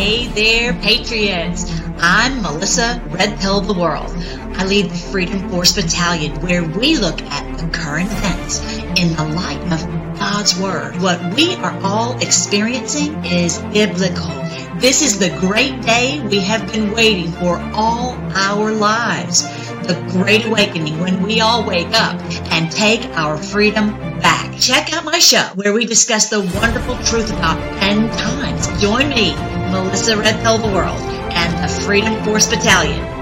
Hey there, Patriots! I'm Melissa Red Pill the World. I lead the Freedom Force Battalion where we look at the current events in the light of God's Word. What we are all experiencing is biblical. This is the great day we have been waiting for all our lives. The Great Awakening when we all wake up and take our freedom back. Check out my show where we discuss the wonderful truth about end times. Join me, Melissa Red Pill the World, and the Freedom Force Battalion.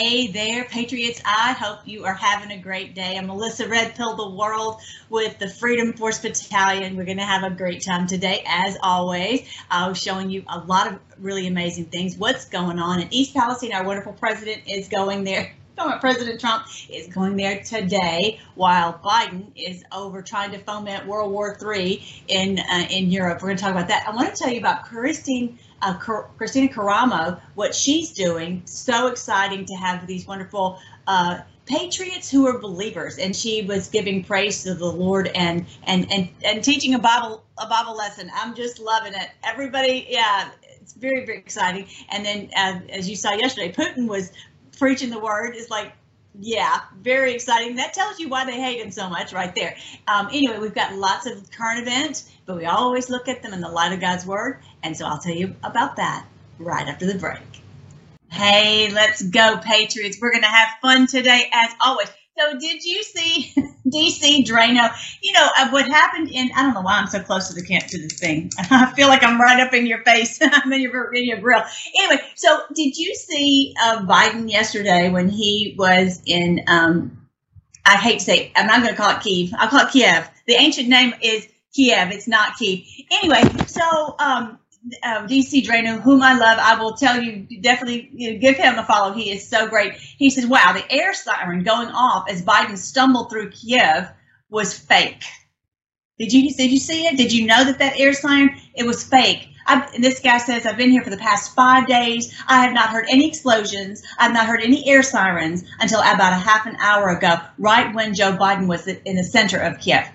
Hey there, Patriots. I hope you are having a great day. I'm Melissa Red Pill the World with the Freedom Force Battalion. We're going to have a great time today, as always. I was showing you a lot of really amazing things. What's going on in East Palestine? Our wonderful president is going there. President Trump is going there today, while Biden is over trying to foment World War III in uh, in Europe. We're going to talk about that. I want to tell you about Christine uh, Kristina Karamo, what she's doing. So exciting to have these wonderful uh, patriots who are believers, and she was giving praise to the Lord and and and and teaching a Bible a Bible lesson. I'm just loving it. Everybody, yeah, it's very very exciting. And then uh, as you saw yesterday, Putin was preaching the word. Is like yeah, very exciting. That tells you why they hate him so much right there. Um, anyway, we've got lots of current events, but we always look at them in the light of God's word. And so I'll tell you about that right after the break. Hey, let's go, Patriots. We're going to have fun today, as always. So, did you see DC Draino? You know, uh, what happened in, I don't know why I'm so close to the camp to this thing. I feel like I'm right up in your face. I'm in your, in your grill. Anyway, so did you see uh, Biden yesterday when he was in, um, I hate to say, I'm not going to call it Kiev. I'll call it Kiev. The ancient name is Kiev. It's not Kiev. Anyway, so um, uh, DC Draino, whom I love, I will tell you definitely you know, give him a follow. He is so great. He says, "Wow, the air siren going off as Biden stumbled through Kiev was fake." Did you did you see it? Did you know that that air siren it was fake? I, this guy says, I've been here for the past five days. I have not heard any explosions. I've not heard any air sirens until about a half an hour ago, right when Joe Biden was in the center of Kiev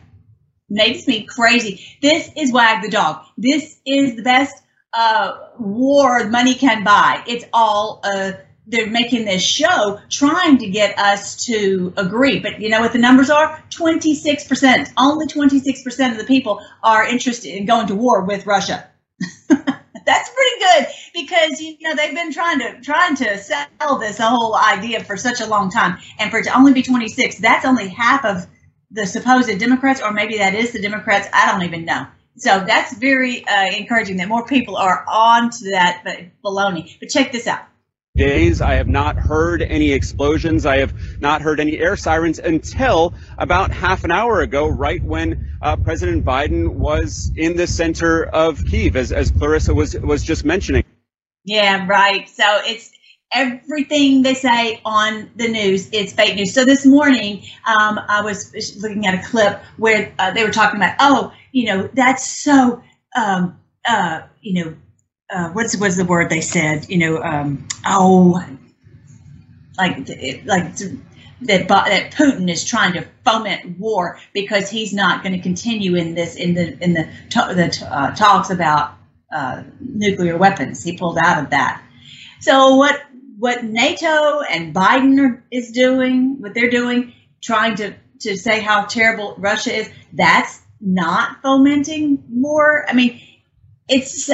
makes me crazy. This is Wag the Dog. This is the best uh, war money can buy. It's all uh, they're making this show trying to get us to agree. But you know what the numbers are? 26%. Only 26% of the people are interested in going to war with Russia. That's pretty good because you know they've been trying to trying to sell this whole idea for such a long time, and for it to only be 26, that's only half of the supposed Democrats, or maybe that is the Democrats. I don't even know. So that's very uh, encouraging that more people are on to that baloney. But check this out. Days, I have not heard any explosions. I have not heard any air sirens until about half an hour ago, right when uh, President Biden was in the center of Kiev, as, as Clarissa was was just mentioning. Yeah, right. So it's everything they say on the news is fake news. So this morning, um, I was looking at a clip where uh, they were talking about, oh, you know, that's so, um, uh, you know, uh, what's what's the word they said? You know, um, oh, like like that that Putin is trying to foment war because he's not going to continue in this in the in the the uh, talks about uh, nuclear weapons. He pulled out of that. So what what NATO and Biden are, is doing, what they're doing, trying to, to say how terrible Russia is, that's not fomenting war. I mean, it's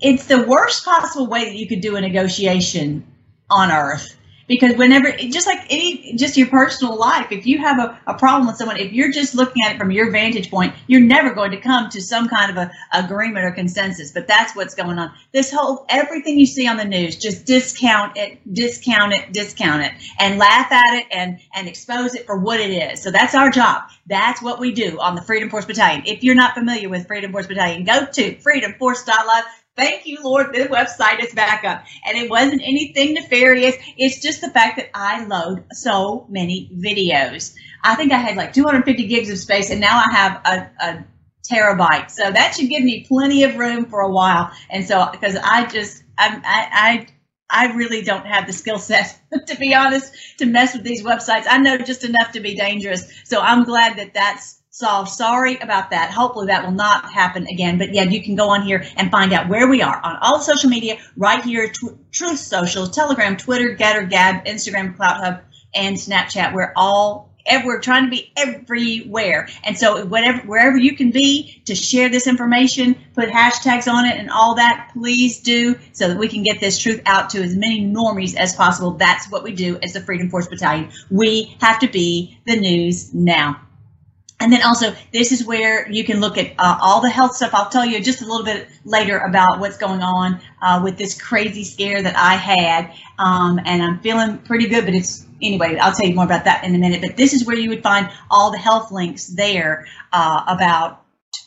it's the worst possible way that you could do a negotiation on earth because whenever just like any just your personal life if you have a, a problem with someone if you're just looking at it from your vantage point you're never going to come to some kind of a agreement or consensus. But that's what's going on. This whole everything you see on the news just discount it discount it discount it and laugh at it and and expose it for what it is. So that's our job. That's what we do on the freedom force battalion. If you're not familiar with freedom force battalion go to freedomforce.live Thank you, Lord. The website is back up. And it wasn't anything nefarious. It's just the fact that I load so many videos. I think I had like 250 gigs of space, and now I have a, a terabyte. So that should give me plenty of room for a while. And so, because I just, I, I, I really don't have the skill set, to be honest, to mess with these websites. I know just enough to be dangerous. So I'm glad that that's solved. Sorry about that. Hopefully that will not happen again. But yeah, you can go on here and find out where we are on all social media right here, Tw- Truth Social, Telegram, Twitter, Gettr, Gab, Instagram, CloutHub, and Snapchat. We're all we're trying to be everywhere. And so whatever wherever you can be to share this information, put hashtags on it and all that, please do so that we can get this truth out to as many normies as possible. That's what we do as the Freedom Force Battalion. We have to be the news now. And then also, this is where you can look at uh, all the health stuff. I'll tell you just a little bit later about what's going on uh, with this crazy scare that I had. Um, and I'm feeling pretty good, but it's anyway, I'll tell you more about that in a minute. But this is where you would find all the health links there uh, about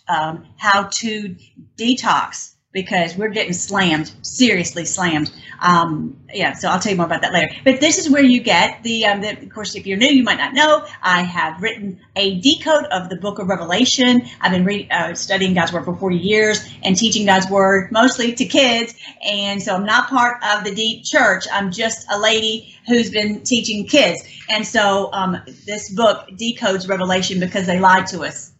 um, how to detox because we're getting slammed, seriously slammed. Um, yeah, so I'll tell you more about that later. But this is where you get the, um, the, of course, if you're new, you might not know, I have written a decode of the book of Revelation. I've been re- uh, studying God's Word for 40 years and teaching God's Word mostly to kids. And so I'm not part of the deep church. I'm just a lady who's been teaching kids. And so um, this book decodes Revelation because they lied to us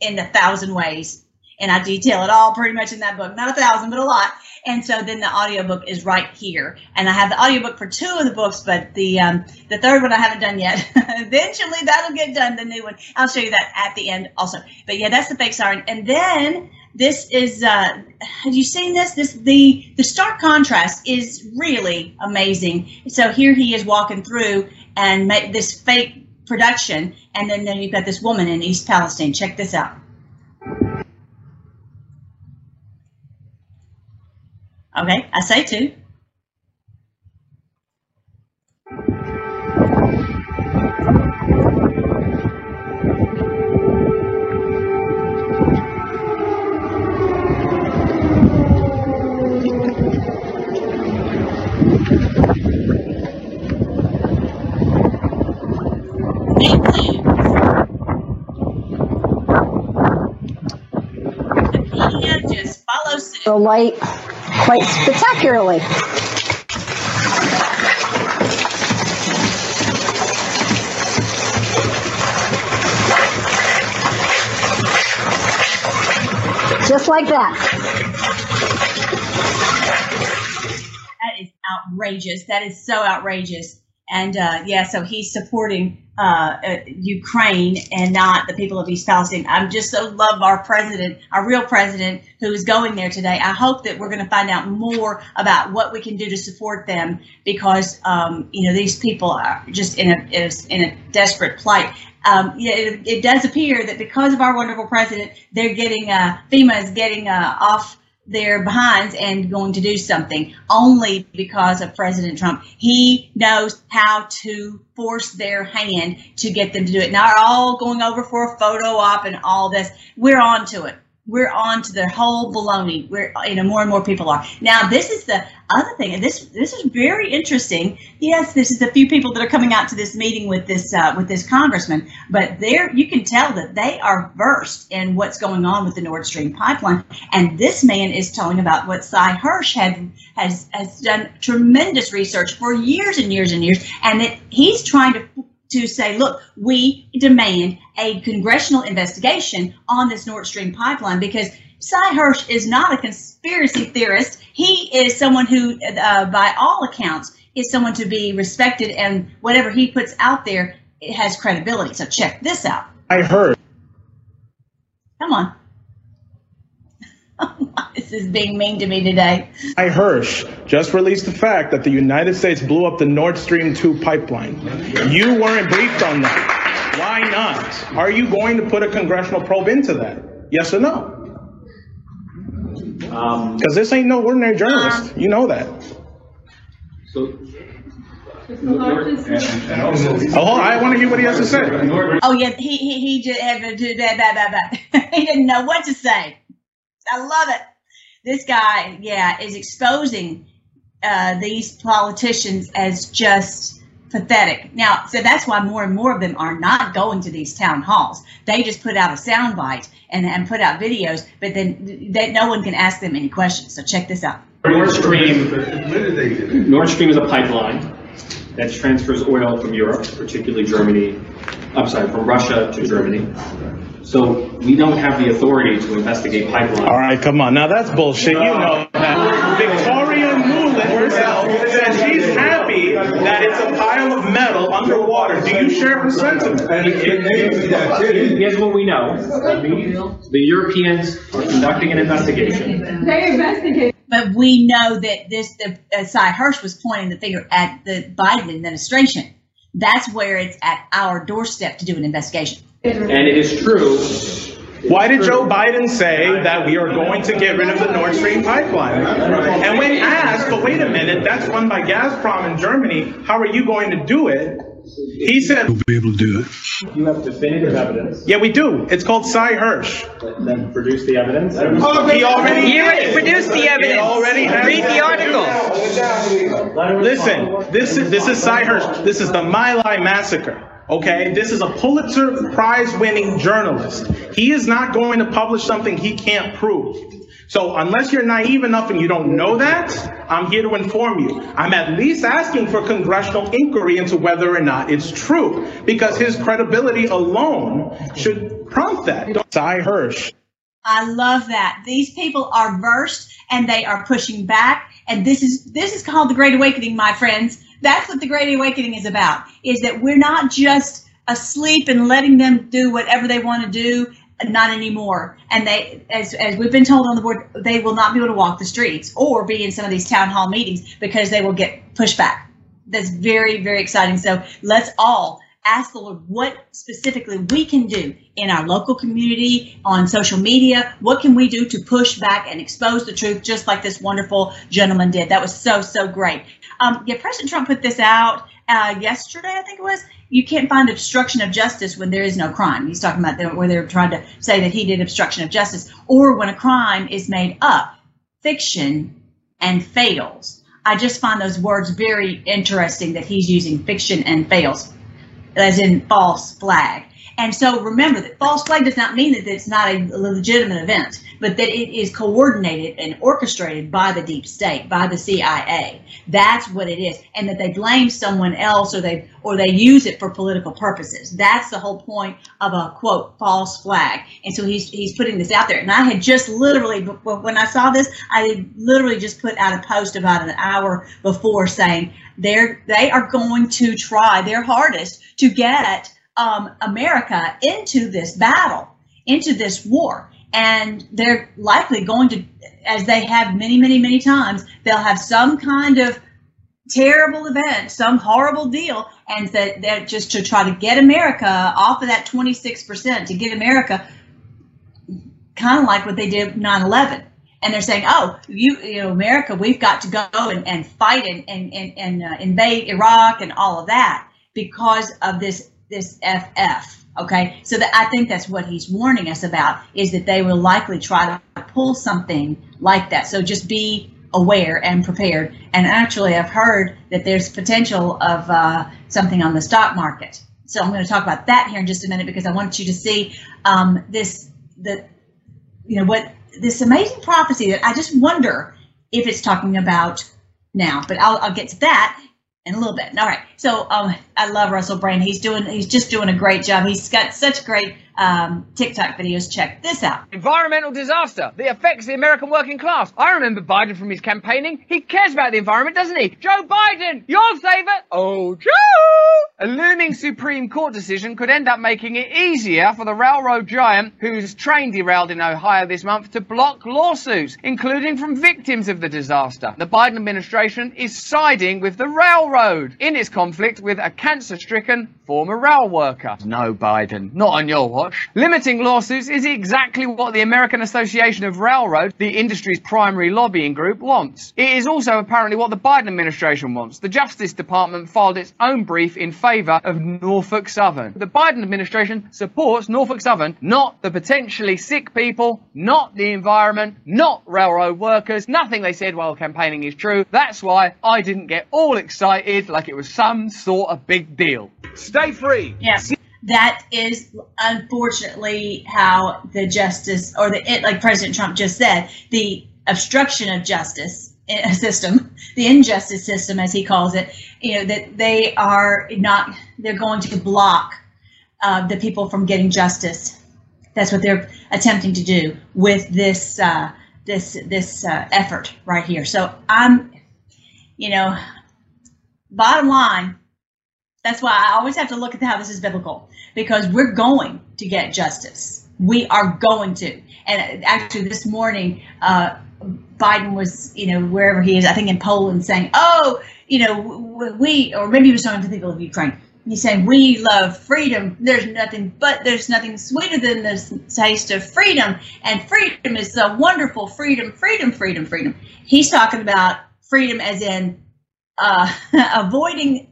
in a thousand ways and I detail it all pretty much in that book. Not a thousand, but a lot. And so then the audiobook is right here. And I have the audiobook for two of the books, but the um, the third one I haven't done yet. Eventually that'll get done, the new one. I'll show you that at the end also. But yeah, that's the fake siren. And then this is uh, have you seen this? This the the stark contrast is really amazing. So here he is walking through and make this fake production, and then, then you've got this woman in East Palestine. Check this out. Okay, I say two. The light quite spectacularly. Just like that. That is outrageous. That is so outrageous. And uh, yeah, so he's supporting uh, uh, Ukraine and not the people of East Palestine. I'm just so love our president, our real president, who is going there today. I hope that we're going to find out more about what we can do to support them because um, you know these people are just in a in a desperate plight. Um, it, it, does appear that because of our wonderful president, they're getting uh, FEMA is getting uh, off their behinds and going to do something only because of President Trump. He knows how to force their hand to get them to do it. Now, are all going over for a photo op and all this. We're on to it we're on to the whole baloney. We're you know more and more people are now. This is the other thing, and this this is very interesting. Yes, this is a few people that are coming out to this meeting with this uh, with this congressman, but there you can tell that they are versed in what's going on with the Nord Stream pipeline. And this man is telling about what Sy Hersh had has has done tremendous research for years and years and years, and that he's trying to to say, look, we demand a congressional investigation on this Nord Stream pipeline because Sy Hersh is not a conspiracy theorist. He is someone who, uh, by all accounts, is someone to be respected, and whatever he puts out there it has credibility. So check this out. I heard. Come on. this is being mean to me today. Sy Hersh just released the fact that the United States blew up the Nord Stream 2 pipeline. You weren't briefed on that. Why not? Are you going to put a congressional probe into that? Yes or no? Because um, this ain't no ordinary journalist. Um, you know that. So Oh, I want to hear what he has to say. Oh yeah, he he he just he didn't know what to say. I love it. This guy, yeah, is exposing uh, these politicians as just pathetic. Now, so that's why more and more of them are not going to these town halls. They just put out a soundbite and, and put out videos, but then they, no one can ask them any questions. So check this out. Nord Stream, Nord Stream is a pipeline that transfers oil from Europe, particularly Germany, I'm sorry, from Russia to Germany. So we don't have the authority to investigate pipelines. All right, come on. Now that's bullshit. You know that. Victoria Nuland herself says she's happy that it's a pile of metal underwater. Do you share her sentiment? Here's what we know. The Europeans are conducting an investigation. They investigate. But we know that this, the, uh, Sy Hersh was pointing the finger at the Biden administration. That's where it's at our doorstep to do an investigation. And it is true. Why did Joe Biden say that we are going to get rid of the Nord Stream pipeline? And when asked, but wait a minute, that's run by Gazprom in Germany, how are you going to do it? He said, We'll be able to do it. You have definitive evidence. yeah, we do. It's called Sy Hersh. Then produce the evidence. He already You already did. produced the He evidence. already has Read the it. article. Listen, this is this is Sy Hersh. This is the My Lai massacre. Okay, this is a Pulitzer Prize winning journalist. He is not going to publish something he can't prove. So unless you're naive enough and you don't know that, I'm here to inform you. I'm at least asking for congressional inquiry into whether or not it's true, because his credibility alone should prompt that. Sy Hersh. I love that. These people are versed and they are pushing back. And this is this is called the Great Awakening, my friends. That's what the Great Awakening is about. Is that we're not just asleep and letting them do whatever they want to do. Not anymore. And they, as as we've been told on the board, they will not be able to walk the streets or be in some of these town hall meetings because they will get pushed back. That's very very exciting. So let's all ask the Lord what specifically we can do in our local community, on social media. What can we do to push back and expose the truth, just like this wonderful gentleman did? That was so, so great. Um, yeah, President Trump put this out uh, yesterday, I think it was. You can't find obstruction of justice when there is no crime. He's talking about the, where they're trying to say that he did obstruction of justice, or when a crime is made up, fiction, and fails. I just find those words very interesting that he's using fiction and fails as in false flag. And so remember that false flag does not mean that it's not a legitimate event, but that it is coordinated and orchestrated by the deep state, by the CIA. That's what it is. And that they blame someone else or they or they use it for political purposes. That's the whole point of a quote false flag. And so he's he's putting this out there. And I had just literally when I saw this, I had literally just put out a post about an hour before saying they're they are going to try their hardest to get um, America into this battle, into this war. And they're likely going to, as they have many, many, many times, they'll have some kind of terrible event, some horrible deal, and that just to try to get America off of that 26%, to get America kind of like what they did 9 11 and they're saying, "Oh, you, you know, America, we've got to go and, and fight and and and, and uh, invade Iraq and all of that because of this this FF." Okay, so that I think that's what he's warning us about is that they will likely try to pull something like that. So just be aware and prepared. And actually, I've heard that there's potential of uh, something on the stock market. So I'm going to talk about that here in just a minute because I want you to see um, this the you know what this amazing prophecy that I just wonder if it's talking about now, but I'll, I'll get to that in a little bit. All right. So um, I love Russell Brand. He's doing he's just doing a great job. He's got such great um, TikTok videos. Check this out. Environmental disaster that affects the American working class. I remember Biden from his campaigning. He cares about the environment, doesn't he? Joe Biden, your favourite. Oh, Joe! A looming Supreme Court decision could end up making it easier for the railroad giant whose train derailed in Ohio this month to block lawsuits, including from victims of the disaster. The Biden administration is siding with the railroad in its conflict with a cancer-stricken former rail worker. No, Biden, not on your watch. Limiting lawsuits is exactly what the American Association of Railroad, the industry's primary lobbying group, wants. It is also apparently what the Biden administration wants. The Justice Department filed its own brief in favour of Norfolk Southern. The Biden administration supports Norfolk Southern, not the potentially sick people, not the environment, not railroad workers. Nothing they said while campaigning is true. That's why I didn't get all excited like it was some sort of big deal. Stay free. Yes. That is unfortunately how the justice or the it like President Trump just said, the obstruction of justice eh, system, the injustice system, as he calls it, you know, that they are not, they're going to block uh, the people from getting justice. That's what they're attempting to do with this uh, this this uh, effort right here. So I'm, you know, bottom line, that's why I always have to look at how this is biblical because we're going to get justice. We are going to. And actually, this morning, uh, Biden was, you know, wherever he is, I think in Poland, saying, "Oh, you know, we," or maybe he was talking to people of Ukraine. He's saying, "We love freedom. There's nothing, but there's nothing sweeter than the taste of freedom, and freedom is a wonderful freedom, freedom, freedom, freedom." He's talking about freedom as in uh, avoiding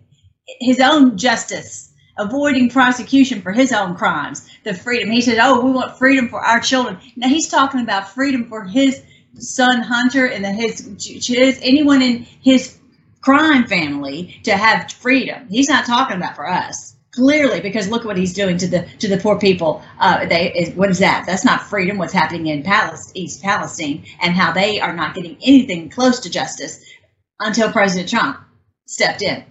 his own justice, avoiding prosecution for his own crimes, the freedom. He said, "Oh, we want freedom for our children." Now he's talking about freedom for his son Hunter and his, his anyone in his crime family to have freedom. He's not talking about for us clearly because look what he's doing to the to the poor people. Uh, they is, what is that? That's not freedom. What's happening in Palestine, East Palestine, and how they are not getting anything close to justice until President Trump stepped in.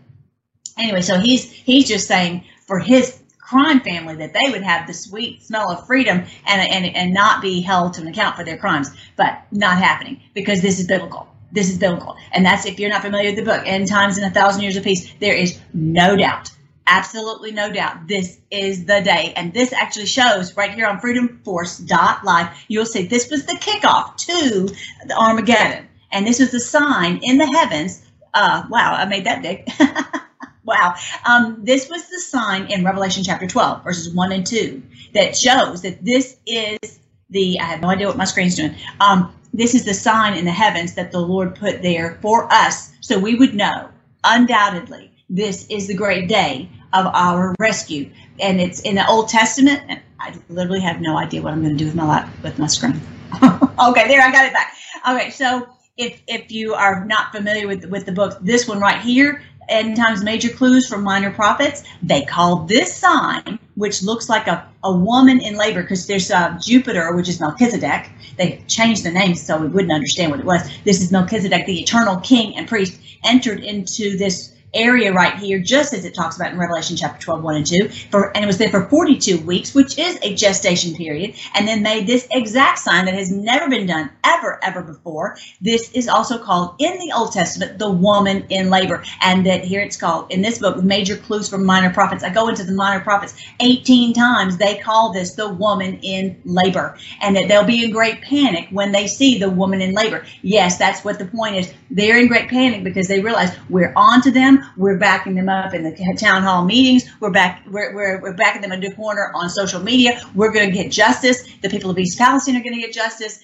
Anyway, so he's he's just saying for his crime family that they would have the sweet smell of freedom and and and not be held to an account for their crimes, but not happening because this is biblical. This is biblical, and that's if you're not familiar with the book, End Times and a Thousand Years of Peace. There is no doubt absolutely no doubt this is the day and this actually shows right here on freedomforce.live you'll see this was the kickoff to the armageddon and this was the sign in the heavens uh, wow i made that big wow um, this was the sign in revelation chapter 12 verses 1 and 2 that shows that this is the i have no idea what my screen's doing um, this is the sign in the heavens that the lord put there for us so we would know undoubtedly this is the great day of our rescue. And it's in the Old Testament, and I literally have no idea what I'm going to do with my lap, with my screen. okay, there, I got it back. Okay, so if if you are not familiar with with the book, this one right here, End Times Major Clues from Minor Prophets, they call this sign, which looks like a, a woman in labor, because there's uh, Jupiter, which is Melchizedek. They changed the name so we wouldn't understand what it was. This is Melchizedek, the eternal king and priest, entered into this area right here, just as it talks about in Revelation chapter 12, 1 and 2. For, and it was there for 42 weeks, which is a gestation period, and then made this exact sign that has never been done ever, ever before. This is also called in the Old Testament the woman in labor. And that here it's called in this book, Major Clues from Minor Prophets. I go into the minor prophets 18 times. They call this the woman in labor. And that they'll be in great panic when they see the woman in labor. Yes, that's what the point is. They're in great panic because they realize we're on to them we're backing them up in the town hall meetings. We're back. We're, we're, we're backing them in the corner on social media. We're going to get justice. The people of East Palestine are going to get justice.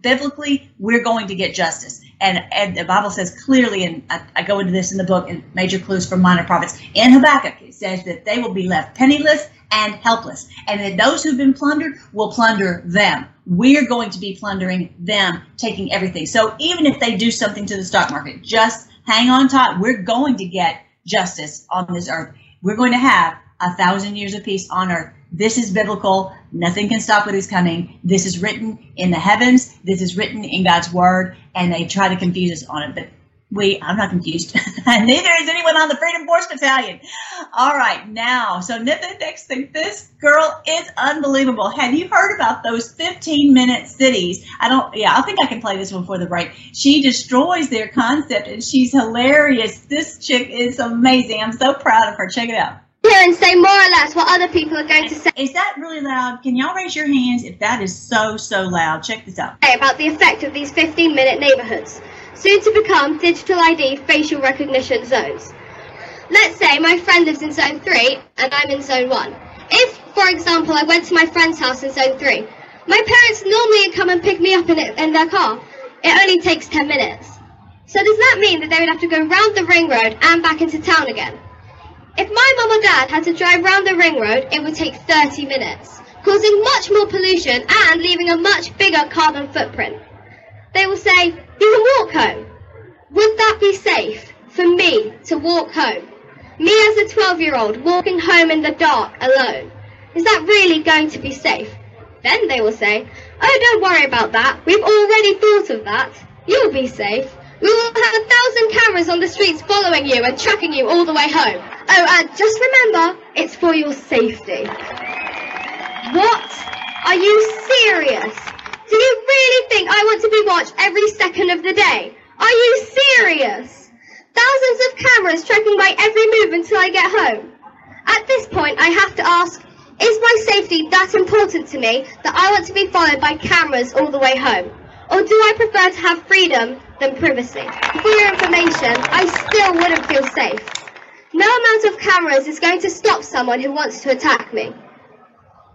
biblically, we're going to get justice. And, and the Bible says clearly, and I, I go into this in the book in Major Clues from Minor Prophets in Habakkuk, it says that they will be left penniless and helpless, and that those who've been plundered will plunder them. We're going to be plundering them, taking everything. So even if they do something to the stock market, just hang on tight. We're going to get justice on this earth. We're going to have a thousand years of peace on earth. This is biblical. Nothing can stop what is coming. This is written in the heavens. This is written in God's word, and they try to confuse us on it. But we, I'm not confused. Neither is anyone on the Freedom Force Battalion. All right, now, so next thing, this girl is unbelievable. Have you heard about those 15 minute cities? I don't, yeah, I think I can play this one for the break. She destroys their concept and she's hilarious. This chick is amazing. I'm so proud of her. Check it out. Here and say more or less what other people are going to say. Is that really loud? Can y'all raise your hands if that is so, so loud? Check this out. About the effect of these 15 minute neighborhoods soon to become digital ID facial recognition zones. Let's say my friend lives in zone 3 and I'm in zone 1. If, for example, I went to my friend's house in zone 3, my parents normally come and pick me up in, it, in their car. It only takes 10 minutes. So does that mean that they would have to go round the ring road and back into town again? If my mum or dad had to drive round the ring road, it would take 30 minutes, causing much more pollution and leaving a much bigger carbon footprint. They will say, you walk home. Would that be safe for me to walk home? Me as a 12 year old walking home in the dark alone. Is that really going to be safe? Then they will say, oh don't worry about that, we've already thought of that. You'll be safe. We will have a thousand cameras on the streets following you and tracking you all the way home. Oh, and just remember, it's for your safety. What? Are you serious? Do you really think I want to be watched every second of the day? Are you serious? Thousands of cameras tracking my every move until I get home. At this point, I have to ask, is my safety that important to me that I want to be followed by cameras all the way home? Or do I prefer to have freedom than privacy? For your information, I still wouldn't feel safe. No amount of cameras is going to stop someone who wants to attack me.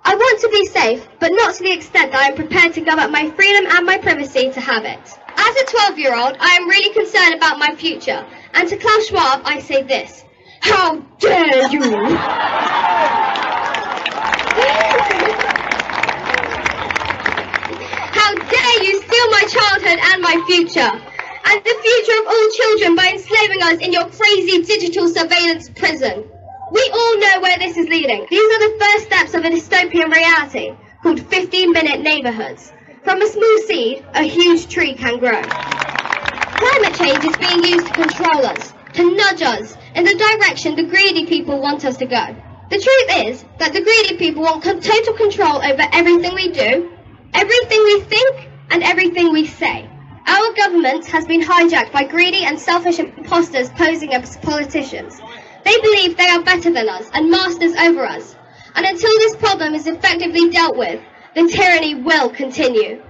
I want to be safe, but not to the extent that I am prepared to give up my freedom and my privacy to have it. As a 12 year old, I am really concerned about my future, and to Klaus Schwab, I say this How dare you! How dare you steal my childhood and my future, and the future of all children by enslaving us in your crazy digital surveillance prison. We all know where this is leading. These are the first steps of a dystopian reality called 15 minute neighborhoods. From a small seed, a huge tree can grow. Climate change is being used to control us, to nudge us in the direction the greedy people want us to go. The truth is that the greedy people want total control over everything we do, everything we think, and everything we say. Our government has been hijacked by greedy and selfish imposters posing as politicians. They believe they are better than us and masters over us. And until this problem is effectively dealt with, the tyranny will continue.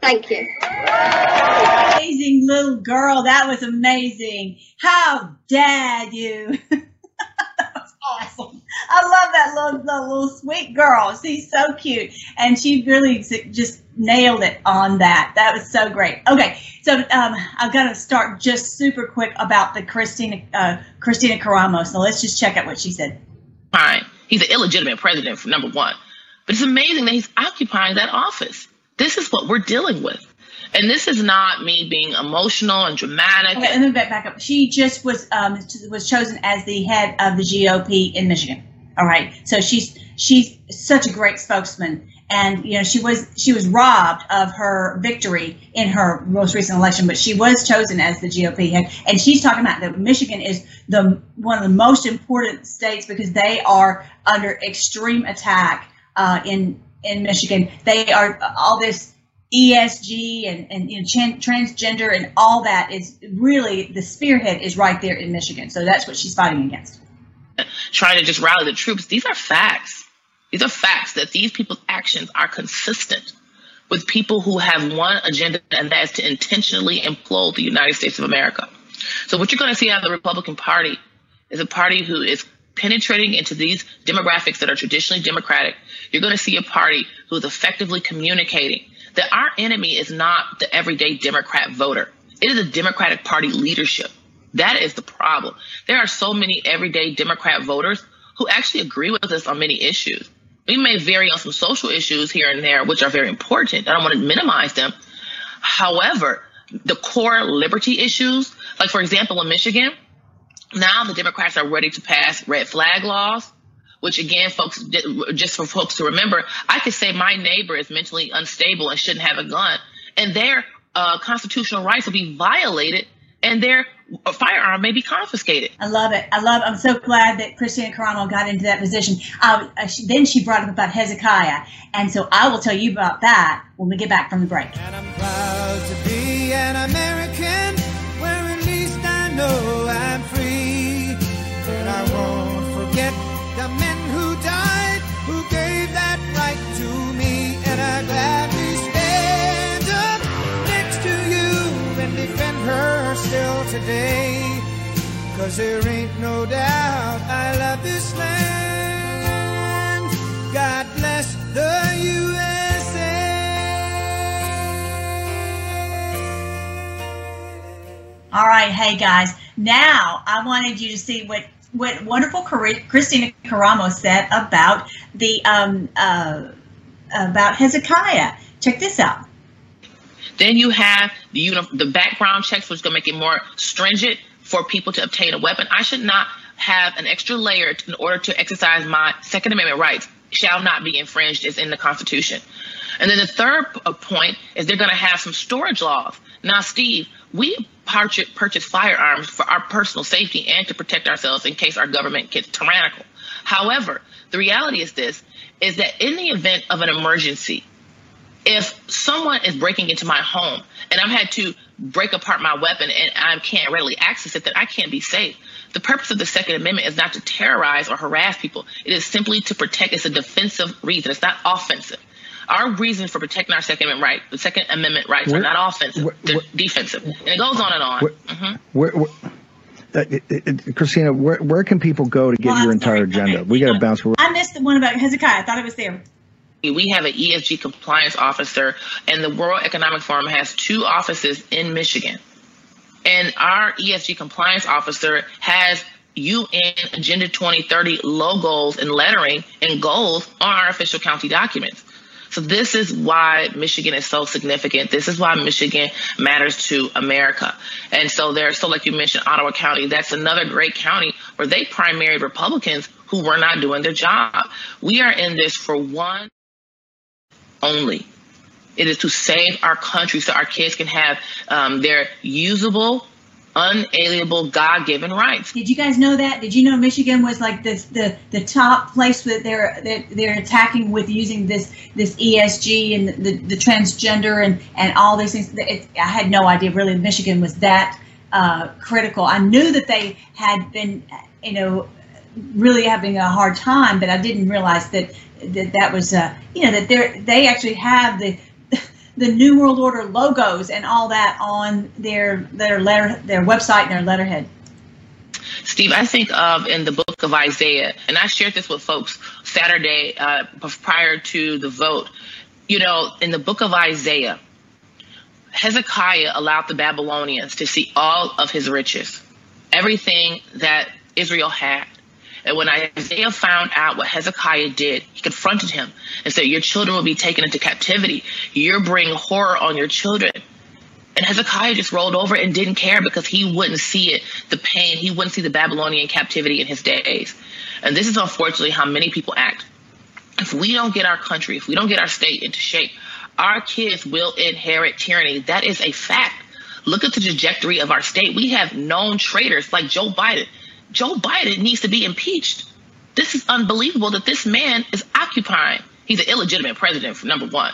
Thank you. Amazing little girl. That was amazing. How dare you? that was awesome. I love that little, little, little sweet girl. She's so cute. And she really just nailed it on that. That was so great. Okay, so um, I'm gonna start just super quick about the Christina uh, Kristina Karamo. So let's just check out what she said. Fine, he's an illegitimate president for number one. But it's amazing that he's occupying that office. This is what we're dealing with. And this is not me being emotional and dramatic. Okay, let me back up. She just was um, was chosen as the head of the GOP in Michigan. All right, so she's she's such a great spokesman, and you know she was she was robbed of her victory in her most recent election, but she was chosen as the GOP head, and she's talking about that Michigan is the one of the most important states because they are under extreme attack uh, in in Michigan. They are all this ESG and and you know, transgender and all that is really the spearhead is right there in Michigan. So that's what she's fighting against. Trying to just rally the troops. These are facts. These are facts that these people's actions are consistent with people who have one agenda, and that is to intentionally implode the United States of America. So what you're going to see out of the Republican Party is a party who is penetrating into these demographics that are traditionally Democratic, you're going to see a party who is effectively communicating that our enemy is not the everyday Democrat voter. It is a Democratic Party leadership. That is the problem. There are so many everyday Democrat voters who actually agree with us on many issues. We may vary on some social issues here and there, which are very important. I don't want to minimize them. However, the core liberty issues, like for example, in Michigan, now the Democrats are ready to pass red flag laws, which again, folks, just for folks to remember, I could say my neighbor is mentally unstable and shouldn't have a gun, and their uh, constitutional rights will be violated, and their firearm may be confiscated. I love it. I love. I'm so glad that Kristina Karamo got into that position. Uh, she, then she brought up about Hezekiah, and so I will tell you about that when we get back from the break. And I'm proud to be an American, where at least I know I'm free, and I won't forget the men who died, who gave that right to me, and I gladly stand up next to you and defend her still today. Cause there ain't no doubt I love this land. God bless the USA. All right, hey guys. Now I wanted you to see what what wonderful Kristina Karamo said about the um, uh, about Hezekiah. Check this out. Then you have the uni- the background checks, which is going to make it more stringent for people to obtain a weapon. I should not have an extra layer in order to exercise my Second Amendment rights. Shall not be infringed is in the Constitution. And then the third uh, point is they're going to have some storage laws. Now, Steve, we purchase firearms for our personal safety and to protect ourselves in case our government gets tyrannical. However, the reality is this is that in the event of an emergency, if someone is breaking into my home and I've had to break apart my weapon and I can't readily access it, then I can't be safe. The purpose of the Second Amendment is not to terrorize or harass people. It is simply to protect. It's a defensive reason. It's not offensive. Our reason for protecting our Second Amendment right, the Second Amendment rights where, are not offensive, where, they're where, defensive, and it goes on and on. Mm-hmm. Uh, it, it, Kristina, where, where can people go to get well, your entire sorry. agenda? Okay. We got to bounce. I missed the one about Hezekiah. I thought it was there. We have an ESG compliance officer, and the World Economic Forum has two offices in Michigan. And our ESG compliance officer has UN Agenda 2030 logos and lettering and goals on our official county documents. So this is why Michigan is so significant. This is why Michigan matters to America. And so there's so like you mentioned, Ottawa County, that's another great county where they primaried Republicans who were not doing their job. We are in this for one only. It is to save our country so our kids can have um, their usable unalienable God-given rights. Did you guys know that? Did you know Michigan was like this the the top place that they're that they're attacking with using this this ESG and the, the transgender and and all these things? It, I had no idea really Michigan was that uh, critical. I knew that they had been you know really having a hard time, but I didn't realize that that that was uh, you know that they they actually have the the New World Order logos and all that on their their letter their website and their letterhead. Steve, I think of in the book of Isaiah, and I shared this with folks Saturday uh, prior to the vote. You know, in the book of Isaiah, Hezekiah allowed the Babylonians to see all of his riches, everything that Israel had. And when Isaiah found out what Hezekiah did, he confronted him and said, Your children will be taken into captivity. You're bringing horror on your children. And Hezekiah just rolled over and didn't care because he wouldn't see it, the pain. He wouldn't see the Babylonian captivity in his days. And this is unfortunately how many people act. If we don't get our country, if we don't get our state into shape, our kids will inherit tyranny. That is a fact. Look at the trajectory of our state. We have known traitors like Joe Biden. Joe Biden needs to be impeached. This is unbelievable that this man is occupying. He's an illegitimate president, for number one.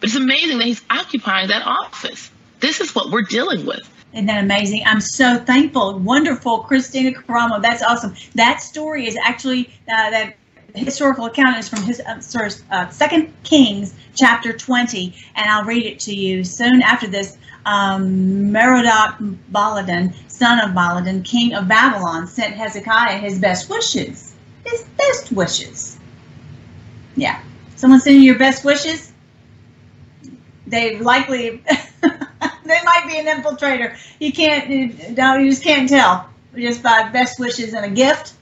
But it's amazing that he's occupying that office. This is what we're dealing with. Isn't that amazing? I'm so thankful. Wonderful, Kristina Karamo. That's awesome. That story is actually uh, that historical account is from his uh, sorry, uh, Second Kings chapter 20, and I'll read it to you soon after this. Um, Merodach Baladan, son of Baladan, king of Babylon, sent Hezekiah his best wishes. His best wishes. Yeah. Someone sending you your best wishes? They likely, they might be an infiltrator. You can't, no, you just can't tell. Just by best wishes and a gift.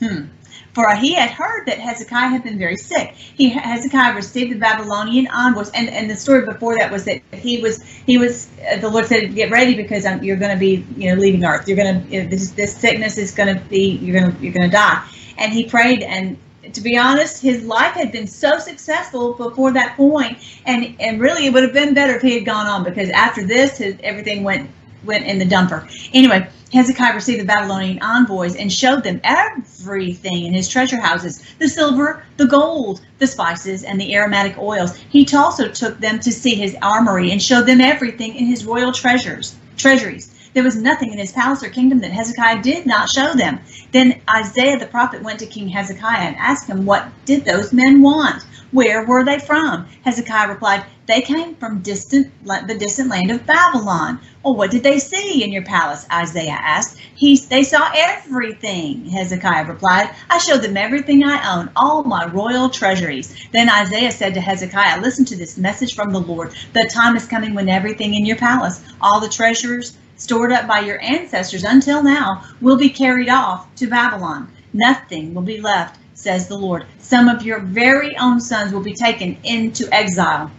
Hmm. For he had heard that Hezekiah had been very sick. He Hezekiah received the Babylonian envoys, and and the story before that was that he was he was uh, the Lord said get ready because um, you're going to be you know leaving Earth. You're going to this this sickness is going to be you're going to you're going to die. And he prayed and to be honest, his life had been so successful before that point, and and really it would have been better if he had gone on because after this, his, everything went went in the dumper. Anyway, Hezekiah received the Babylonian envoys and showed them everything in his treasure houses the silver, the gold, the spices, and the aromatic oils. He also took them to see his armory and showed them everything in his royal treasures, treasuries. There was nothing in his palace or kingdom that Hezekiah did not show them. Then Isaiah the prophet went to King Hezekiah and asked him, What did those men want? Where were they from? Hezekiah replied, They came from distant, the distant land of Babylon. Well, what did they see in your palace? Isaiah asked. He, they saw everything, Hezekiah replied. I showed them everything I own, all my royal treasuries. Then Isaiah said to Hezekiah, Listen to this message from the Lord. The time is coming when everything in your palace, all the treasures stored up by your ancestors until now, will be carried off to Babylon. Nothing will be left says the Lord. Some of your very own sons will be taken into exile.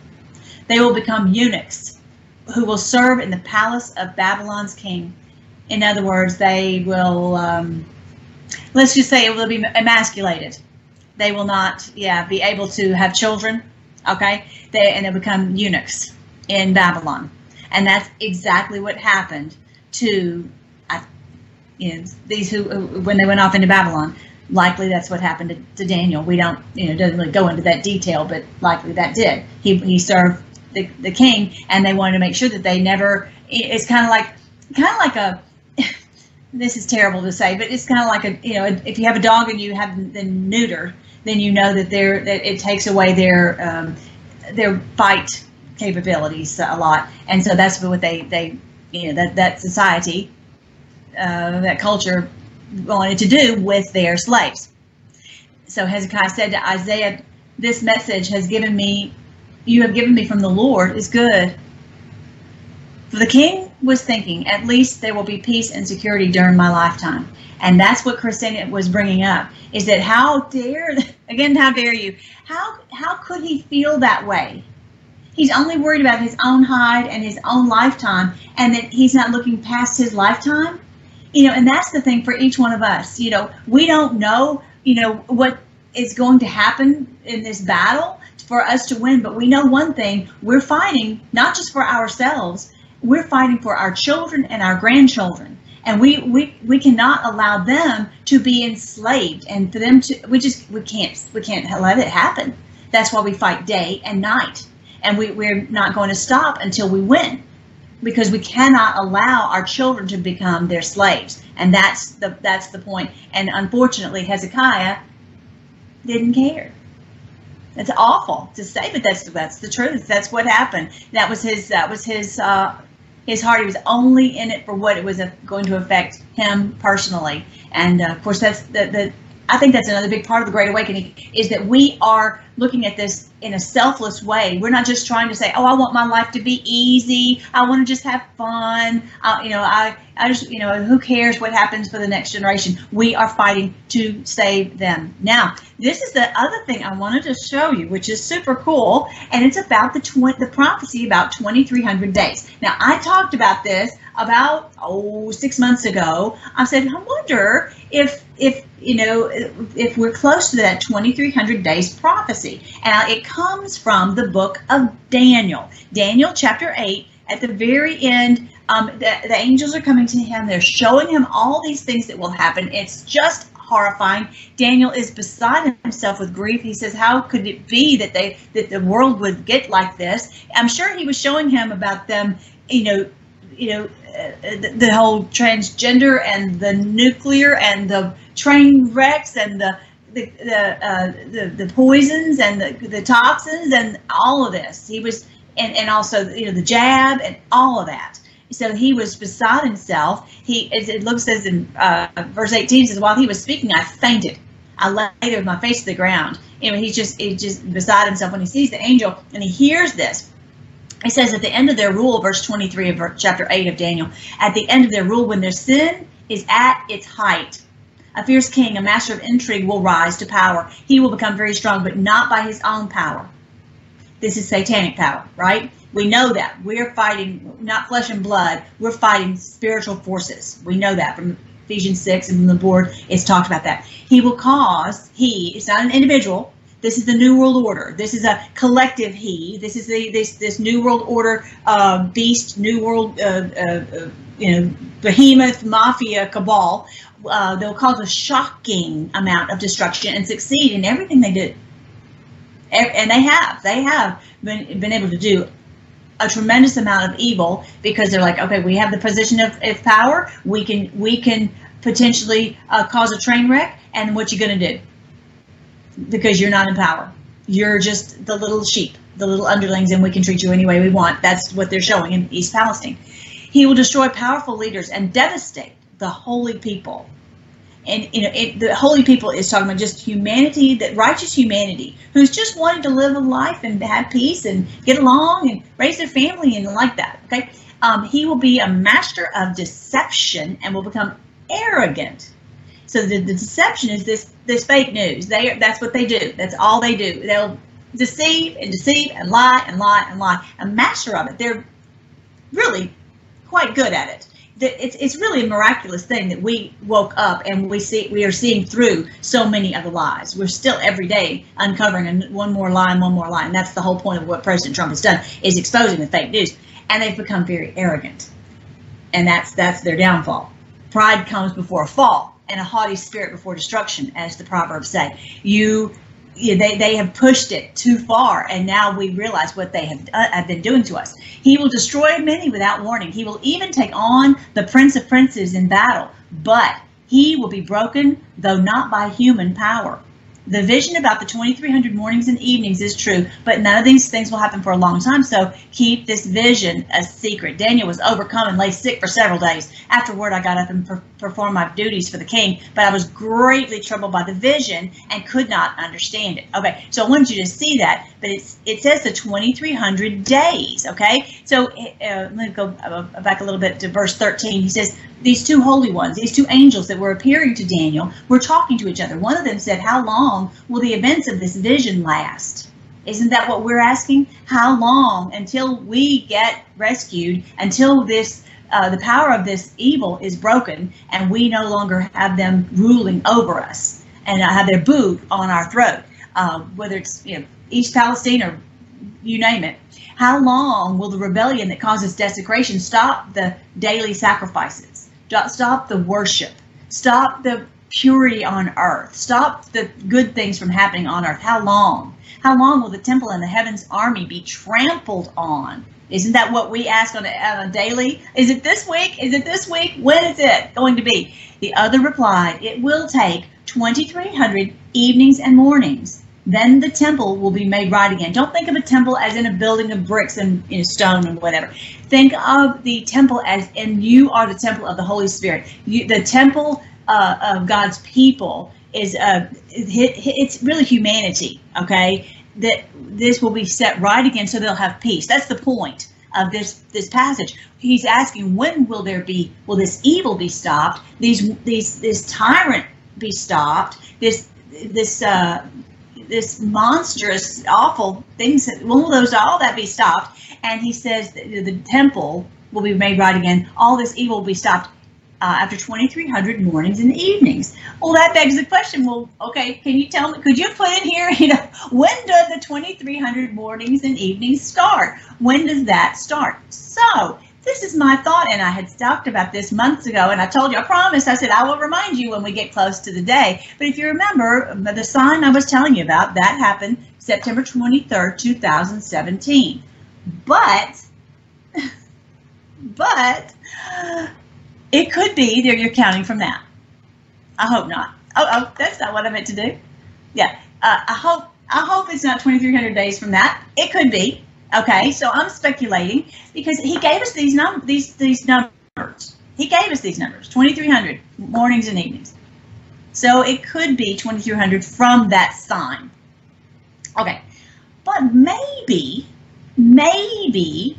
They will become eunuchs who will serve in the palace of Babylon's king. In other words, they will, um, let's just say it will be emasculated. They will not, yeah, be able to have children, okay? They, and they'll become eunuchs in Babylon. And that's exactly what happened to uh, you know, these who, when they went off into Babylon. Likely that's what happened to, to Daniel. We don't, you know, doesn't really go into that detail, but likely that did. He, he served the, the king and they wanted to make sure that they never, it's kind of like, kind of like a, this is terrible to say, but it's kind of like a, you know, if you have a dog and you have them neuter, then you know that they're, that it takes away their, um, their fight capabilities a lot. And so that's what they, they, you know, that, that society, uh, that culture wanted to do with their slaves. So Hezekiah said to Isaiah, This message has given me, you have given me from the Lord is good. For the king was thinking, at least there will be peace and security during my lifetime. And that's what Kristina was bringing up, is that how dare, again, how dare you, how, how could he feel that way? He's only worried about his own hide and his own lifetime, and that he's not looking past his lifetime you know, and that's the thing for each one of us. You know, we don't know, you know, what is going to happen in this battle for us to win, but we know one thing we're fighting not just for ourselves, we're fighting for our children and our grandchildren. And we, we, we cannot allow them to be enslaved and for them to we just we can't we can't let it happen. That's why we fight day and night. And we, we're not going to stop until we win because we cannot allow our children to become their slaves. And that's the that's the point. And unfortunately hezekiah didn't care. It's awful to say but that's that's the truth. That's what happened. That was his that was his uh his heart. He was only in it for what it was going to affect him personally. And uh, of course that's the, the i think that's another big part of the great awakening is that we are looking at this in a selfless way. We're not just trying to say, "Oh, I want my life to be easy. I want to just have fun." You know, I, I just, you know, who cares what happens for the next generation? We are fighting to save them. Now, this is the other thing I wanted to show you, which is super cool, and it's about the tw- the prophecy about 2,300 days. Now, I talked about this about oh six months ago. I said, I wonder if if you know if we're close to that 2300 days prophecy. And it comes from the book of daniel. Daniel chapter 8 at the very end um, the, the angels are coming to him. They're showing him all these things that will happen. It's just horrifying. Daniel is beside himself with grief. He says how could it be that they that the world would get like this? I'm sure he was showing him about them you know you know the, the whole transgender and the nuclear and the train wrecks and the the the, uh, the, the poisons and the, the toxins and all of this. He was and, and also you know the jab and all of that. So he was beside himself. He it looks as in uh, verse 18 says, while he was speaking, I fainted. I there with my face to the ground. You know, he's just he's just beside himself when he sees the angel and he hears this. He says at the end of their rule, verse 23 of chapter 8 of Daniel, at the end of their rule, when their sin is at its height, a fierce king, a master of intrigue, will rise to power. He will become very strong, but not by his own power. This is satanic power, right? We know that. We're fighting not flesh and blood, we're fighting spiritual forces. We know that from Ephesians 6 and from the board, it's talked about that. He will cause, he, it's not an individual, this is the new world order. This is a collective he. This is the this this new world order uh, beast, new world uh, uh, uh you know behemoth mafia cabal uh, they'll cause a shocking amount of destruction and succeed in everything they do. And they have, they have been, been able to do a tremendous amount of evil because they're like, okay, we have the position of, of power. We can, we can potentially uh, cause a train wreck. And what you going to do? Because you're not in power. You're just the little sheep, the little underlings, and we can treat you any way we want. That's what they're showing in East Palestine. He will destroy powerful leaders and devastate the holy people. And you know, it, the holy people is talking about just humanity, that righteous humanity, who's just wanting to live a life and have peace and get along and raise their family and like that. Okay, um, he will be a master of deception and will become arrogant. So the, the deception is this this fake news. They that's what they do. That's all they do. They'll deceive and deceive and lie and lie and lie. A master of it. They're really quite good at it it's it's really a miraculous thing that we woke up and we see we are seeing through so many of the lies. We're still every day uncovering one more lie and one more lie, and that's the whole point of what President Trump has done is exposing the fake news. and they've become very arrogant. And that's that's their downfall. Pride comes before a fall, and a haughty spirit before destruction, as the proverbs say. You they, they have pushed it too far, and now we realize what they have, uh, have been doing to us. He will destroy many without warning. He will even take on the prince of princes in battle, but he will be broken, though not by human power. The vision about the 2300 mornings and evenings is true, but none of these things will happen for a long time. So keep this vision a secret. Daniel was overcome and lay sick for several days. Afterward, I got up and per- performed my duties for the king, but I was greatly troubled by the vision and could not understand it. Okay, so I wanted you to see that, but it's it says the 2300 days. Okay, so uh, let me go uh, back a little bit to verse 13. He says, these two holy ones, these two angels that were appearing to Daniel, were talking to each other. One of them said, How long will the events of this vision last? Isn't that what we're asking? How long until we get rescued, until this uh, the power of this evil is broken and we no longer have them ruling over us and have their boot on our throat, uh, whether it's you know, East Palestine or you name it. How long will the rebellion that causes desecration stop the daily sacrifices? Stop the worship. Stop the purity on earth. Stop the good things from happening on earth. How long? How long will the temple and the heavens army be trampled on? Isn't that what we ask on a, on a daily? Is it this week? Is it this week? When is it going to be? The other replied, It will take 2,300 evenings and mornings then the temple will be made right again. Don't think of a temple as in a building of bricks and you know, stone and whatever. Think of the temple as, and you are the temple of the Holy Spirit. You, the temple uh, of God's people is, uh, it's really humanity, okay? That this will be set right again so they'll have peace. That's the point of this this passage. He's asking when will there be will this evil be stopped? These these this tyrant be stopped? This this uh, this monstrous, awful things. Will those all that be stopped? And he says the temple will be made right again. All this evil will be stopped uh, after 2,300 mornings and evenings. Well, that begs the question. Well, okay, can you tell me? Could you put in here? You know, when do the 2,300 mornings and evenings start? When does that start? So this is my thought, and I had talked about this months ago, and I told you, I promised, I said, I will remind you when we get close to the day. But if you remember, the sign I was telling you about, that happened September 23rd, 2017. But, but, it could be that you're counting from that. I hope not. Oh, oh, that's not what I meant to do. Yeah, uh, I hope I hope it's not 2,300 days from that. It could be. Okay, so I'm speculating because he gave us these num these these numbers. He gave us these numbers, 2,300 mornings and evenings. So it could be 2,300 from that sign. Okay, but maybe, maybe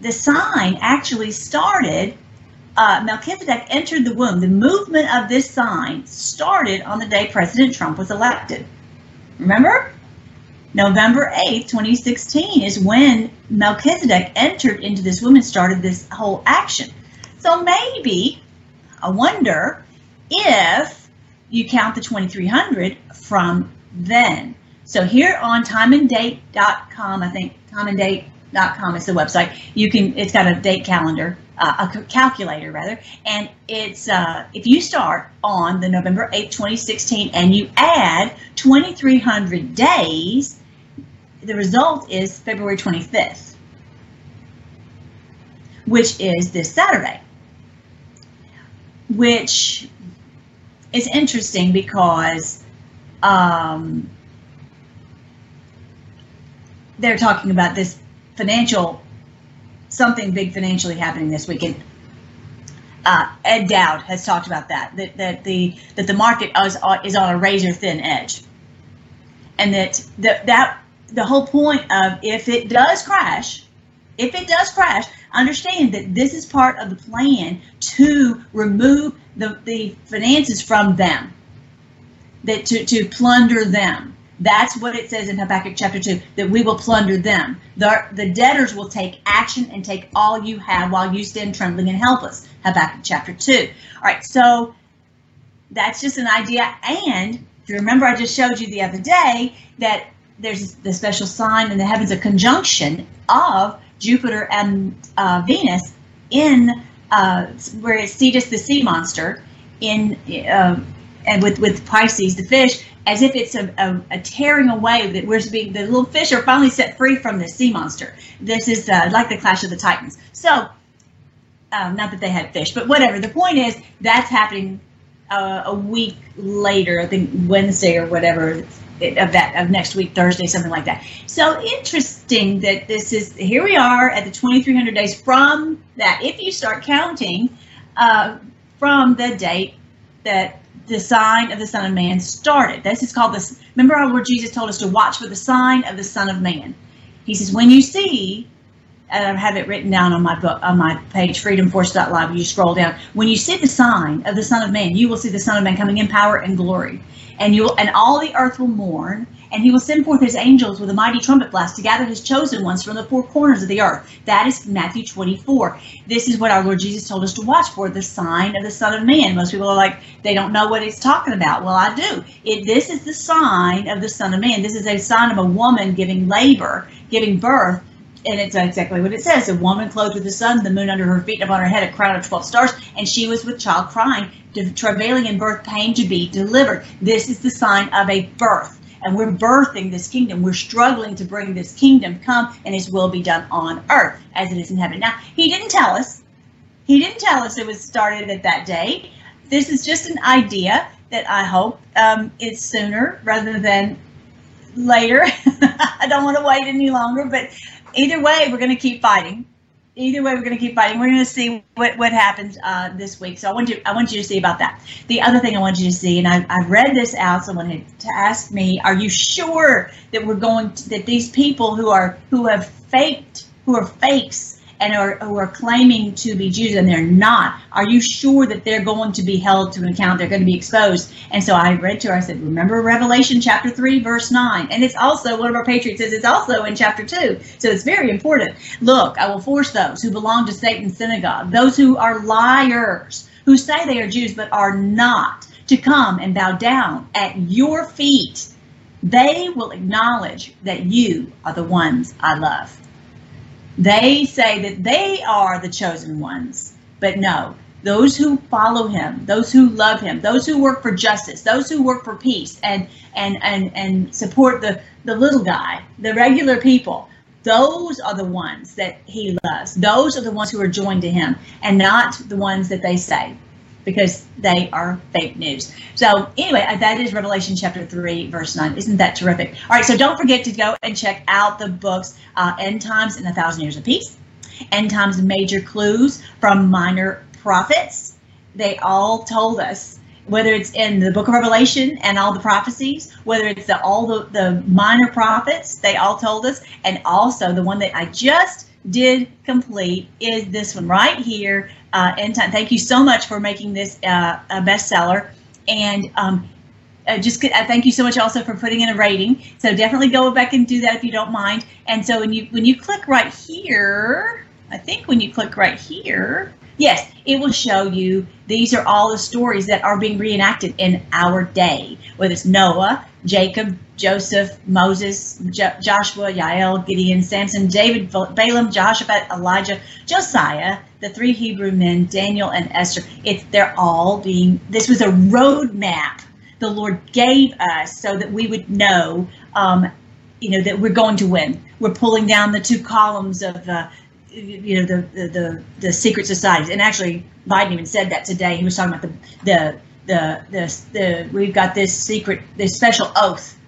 the sign actually started. Uh, Melchizedek entered the womb. The movement of this sign started on the day President Trump was elected. Remember? November 8th, 2016 is when Melchizedek entered into this woman, started this whole action. So maybe, I wonder if you count the 2300 from then. So here on timeanddate.com, I think timeanddate.com is the website. You can, it's got a date calendar, uh, a calculator rather, and it's uh, if you start on the November 8th, 2016, and you add 2300 days, the result is February 25th, which is this Saturday, which is interesting because um, they're talking about this financial, something big financially happening this weekend. Uh, Ed Dowd has talked about that, that, that the that the market is, is on a razor thin edge, and that that that the whole point of if it does crash, if it does crash, understand that this is part of the plan to remove the, the finances from them, that to, to plunder them. That's what it says in Habakkuk chapter 2, that we will plunder them. The, the debtors will take action and take all you have while you stand trembling and helpless. Habakkuk chapter 2. All right, so that's just an idea. And if you remember, I just showed you the other day that there's the special sign in the heavens, a conjunction of Jupiter and uh, Venus in uh, where it's Cetus the sea monster in uh, and with with Pisces the fish as if it's a, a, a, tearing away that we're being the little fish are finally set free from the sea monster. This is uh, like the Clash of the Titans. So um, not that they had fish, but whatever. The point is that's happening uh, a week later. I think Wednesday or whatever of that of next week, Thursday, something like that. So interesting that this is here we are at the 2300 days from that. If you start counting uh, from the date that the sign of the Son of Man started. This is called this. Remember how where Jesus told us to watch for the sign of the Son of Man. He says, when you see, and I have it written down on my book on my page, freedomforce.live. You scroll down. When you see the sign of the Son of Man, you will see the Son of Man coming in power and glory, and you will, and all the earth will mourn, and he will send forth his angels with a mighty trumpet blast to gather his chosen ones from the four corners of the earth. That is Matthew 24. This is what our Lord Jesus told us to watch for, the sign of the Son of Man. Most people are like, they don't know what he's talking about. Well, I do. This is the sign of the Son of Man. This is a sign of a woman giving labor, giving birth. And it's exactly what it says. A woman clothed with the sun, the moon under her feet, and upon her head a crown of 12 stars. And she was with child crying, travailing in birth, pain to be delivered. This is the sign of a birth and we're birthing this kingdom. We're struggling to bring this kingdom come and his will be done on earth as it is in heaven. Now, he didn't tell us. He didn't tell us it was started at that day. This is just an idea that I hope um, is sooner rather than later. I don't want to wait any longer, but either way, we're going to keep fighting either way, we're going to keep fighting. We're going to see what what happens uh, this week. So I want you I want you to see about that. The other thing I want you to see, and I I read this out. Someone had to ask me, "Are you sure that we're going to, that these people who are who have faked who are fakes and are, who are claiming to be Jews and they're not, are you sure that they're going to be held to account? They're going to be exposed. And so I read to her, I said, remember Revelation chapter 3, verse 9. And it's also, one of our patriots says it's also in chapter 2. So it's very important. Look, I will force those who belong to Satan's synagogue, those who are liars, who say they are Jews but are not, to come and bow down at your feet. They will acknowledge that you are the ones I love. They say that they are the chosen ones, but no, those who follow him, those who love him, those who work for justice, those who work for peace and and and and support the the little guy, the regular people, those are the ones that he loves. Those are the ones who are joined to him and not the ones that they say because they are fake news. So anyway, uh, that is Revelation chapter 3, verse 9. Isn't that terrific? All right, so don't forget to go and check out the books uh, End Times and A Thousand Years of Peace, End Times Major Clues from Minor Prophets. They all told us whether it's in the book of Revelation and all the prophecies, whether it's the, all the, the minor prophets, they all told us, and also the one that I just did complete is this one right here, uh, End Time. Thank you so much for making this uh, a bestseller. And um, uh, just uh, thank you so much also for putting in a rating. So definitely go back and do that if you don't mind. And so when you when you click right here, I think when you click right here, yes, it will show you these are all the stories that are being reenacted in our day, whether it's Noah, Jacob, Joseph, Moses, jo- Joshua, Yael, Gideon, Samson, David, Balaam, Joshua, Elijah, Josiah, the three Hebrew men, Daniel and Esther. It's they're all being. This was a roadmap the Lord gave us so that we would know, um, you know, that we're going to win. We're pulling down the two columns of. Uh, you know the, the the the secret societies and actually Biden even said that today he was talking about the the the the, the we've got this secret this special oath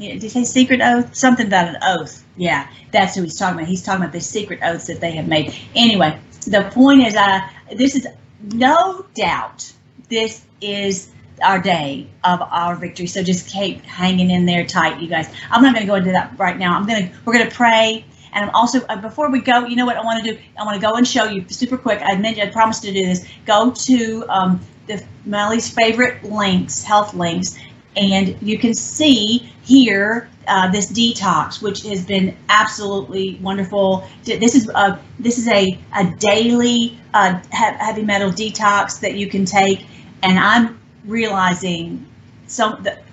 did he say secret oath? Something about an oath. Yeah, that's who he's talking about. He's talking about the secret oaths that they have made. Anyway, the point is, uh, this is no doubt this is our day of our victory. So just keep hanging in there tight, you guys. I'm not going to go into that right now. I'm going to we're going to pray. And I'm also uh, before we go, you know what I want to do? I want to go and show you super quick. I mentioned I promised to do this. Go to um, the Melly's favorite links, health links, and you can see here uh, this detox, which has been absolutely wonderful. This is a this is a a daily uh, heavy metal detox that you can take, and I'm realizing some that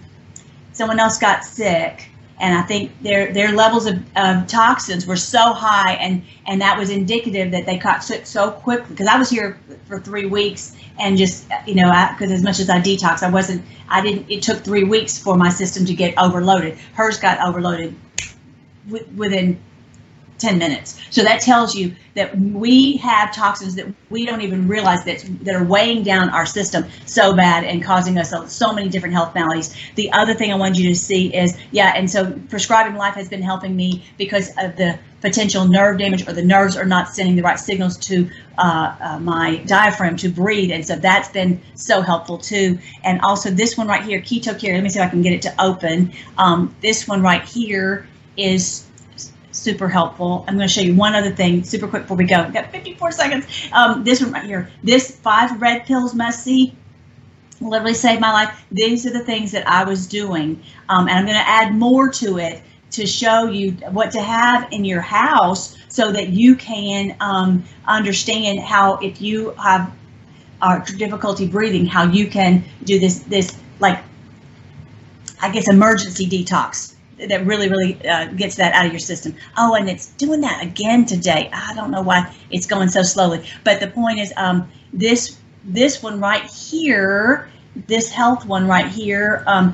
someone else got sick, and I think their their levels of, of toxins were so high, and and that was indicative that they caught sick so quickly. Because I was here for three weeks, and just you know, because as much as I detox, I wasn't, I didn't. It took three weeks for my system to get overloaded. Hers got overloaded within 10 minutes. So that tells you that we have toxins that we don't even realize that that are weighing down our system so bad and causing us so many different health maladies. The other thing I wanted you to see is, yeah, and so prescribing life has been helping me because of the potential nerve damage or the nerves are not sending the right signals to uh, uh, my diaphragm to breathe. And so that's been so helpful too. And also this one right here, Keto care, let me see if I can get it to open. Um, this one right here is super helpful. I'm going to show you one other thing super quick before we go. We've got 54 seconds. Um, this one right here, this five red pills must see literally saved my life. These are the things that I was doing. Um, and I'm going to add more to it to show you what to have in your house so that you can um, understand how if you have uh, difficulty breathing, how you can do this, this like, I guess, emergency detox that really, really uh, gets that out of your system. Oh, and it's doing that again today. I don't know why it's going so slowly. But the point is, um, this this one right here, this health one right here, um,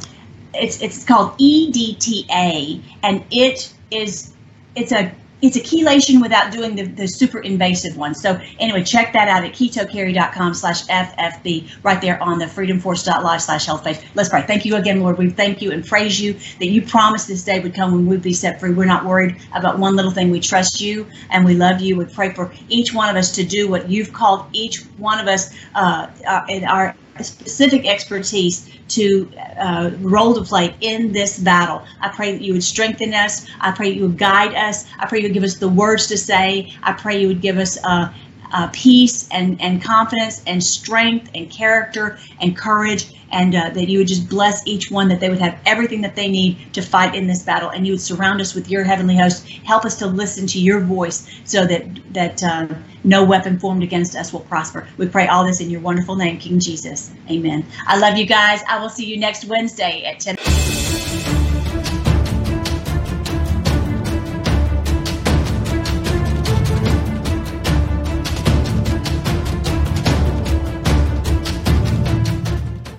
it's it's called EDTA, and it is it's a it's a chelation without doing the, the super invasive one. So anyway, check that out at ketocarry.com slash FFB right there on the freedomforce.live slash health page. Let's pray. Thank you again, Lord. We thank you and praise you that you promised this day would come when we'd be set free. We're not worried about one little thing. We trust you and we love you. We pray for each one of us to do what you've called each one of us uh, uh in our specific expertise to uh, role to play in this battle. I pray that you would strengthen us. I pray you would guide us. I pray you would give us the words to say. I pray you would give us uh, uh, peace and, and confidence and strength and character and courage and uh, that you would just bless each one that they would have everything that they need to fight in this battle. And you would surround us with your heavenly host. Help us to listen to your voice so that that uh, no weapon formed against us will prosper. We pray all this in your wonderful name king jesus. Amen. I love you guys. I will see you next wednesday at 10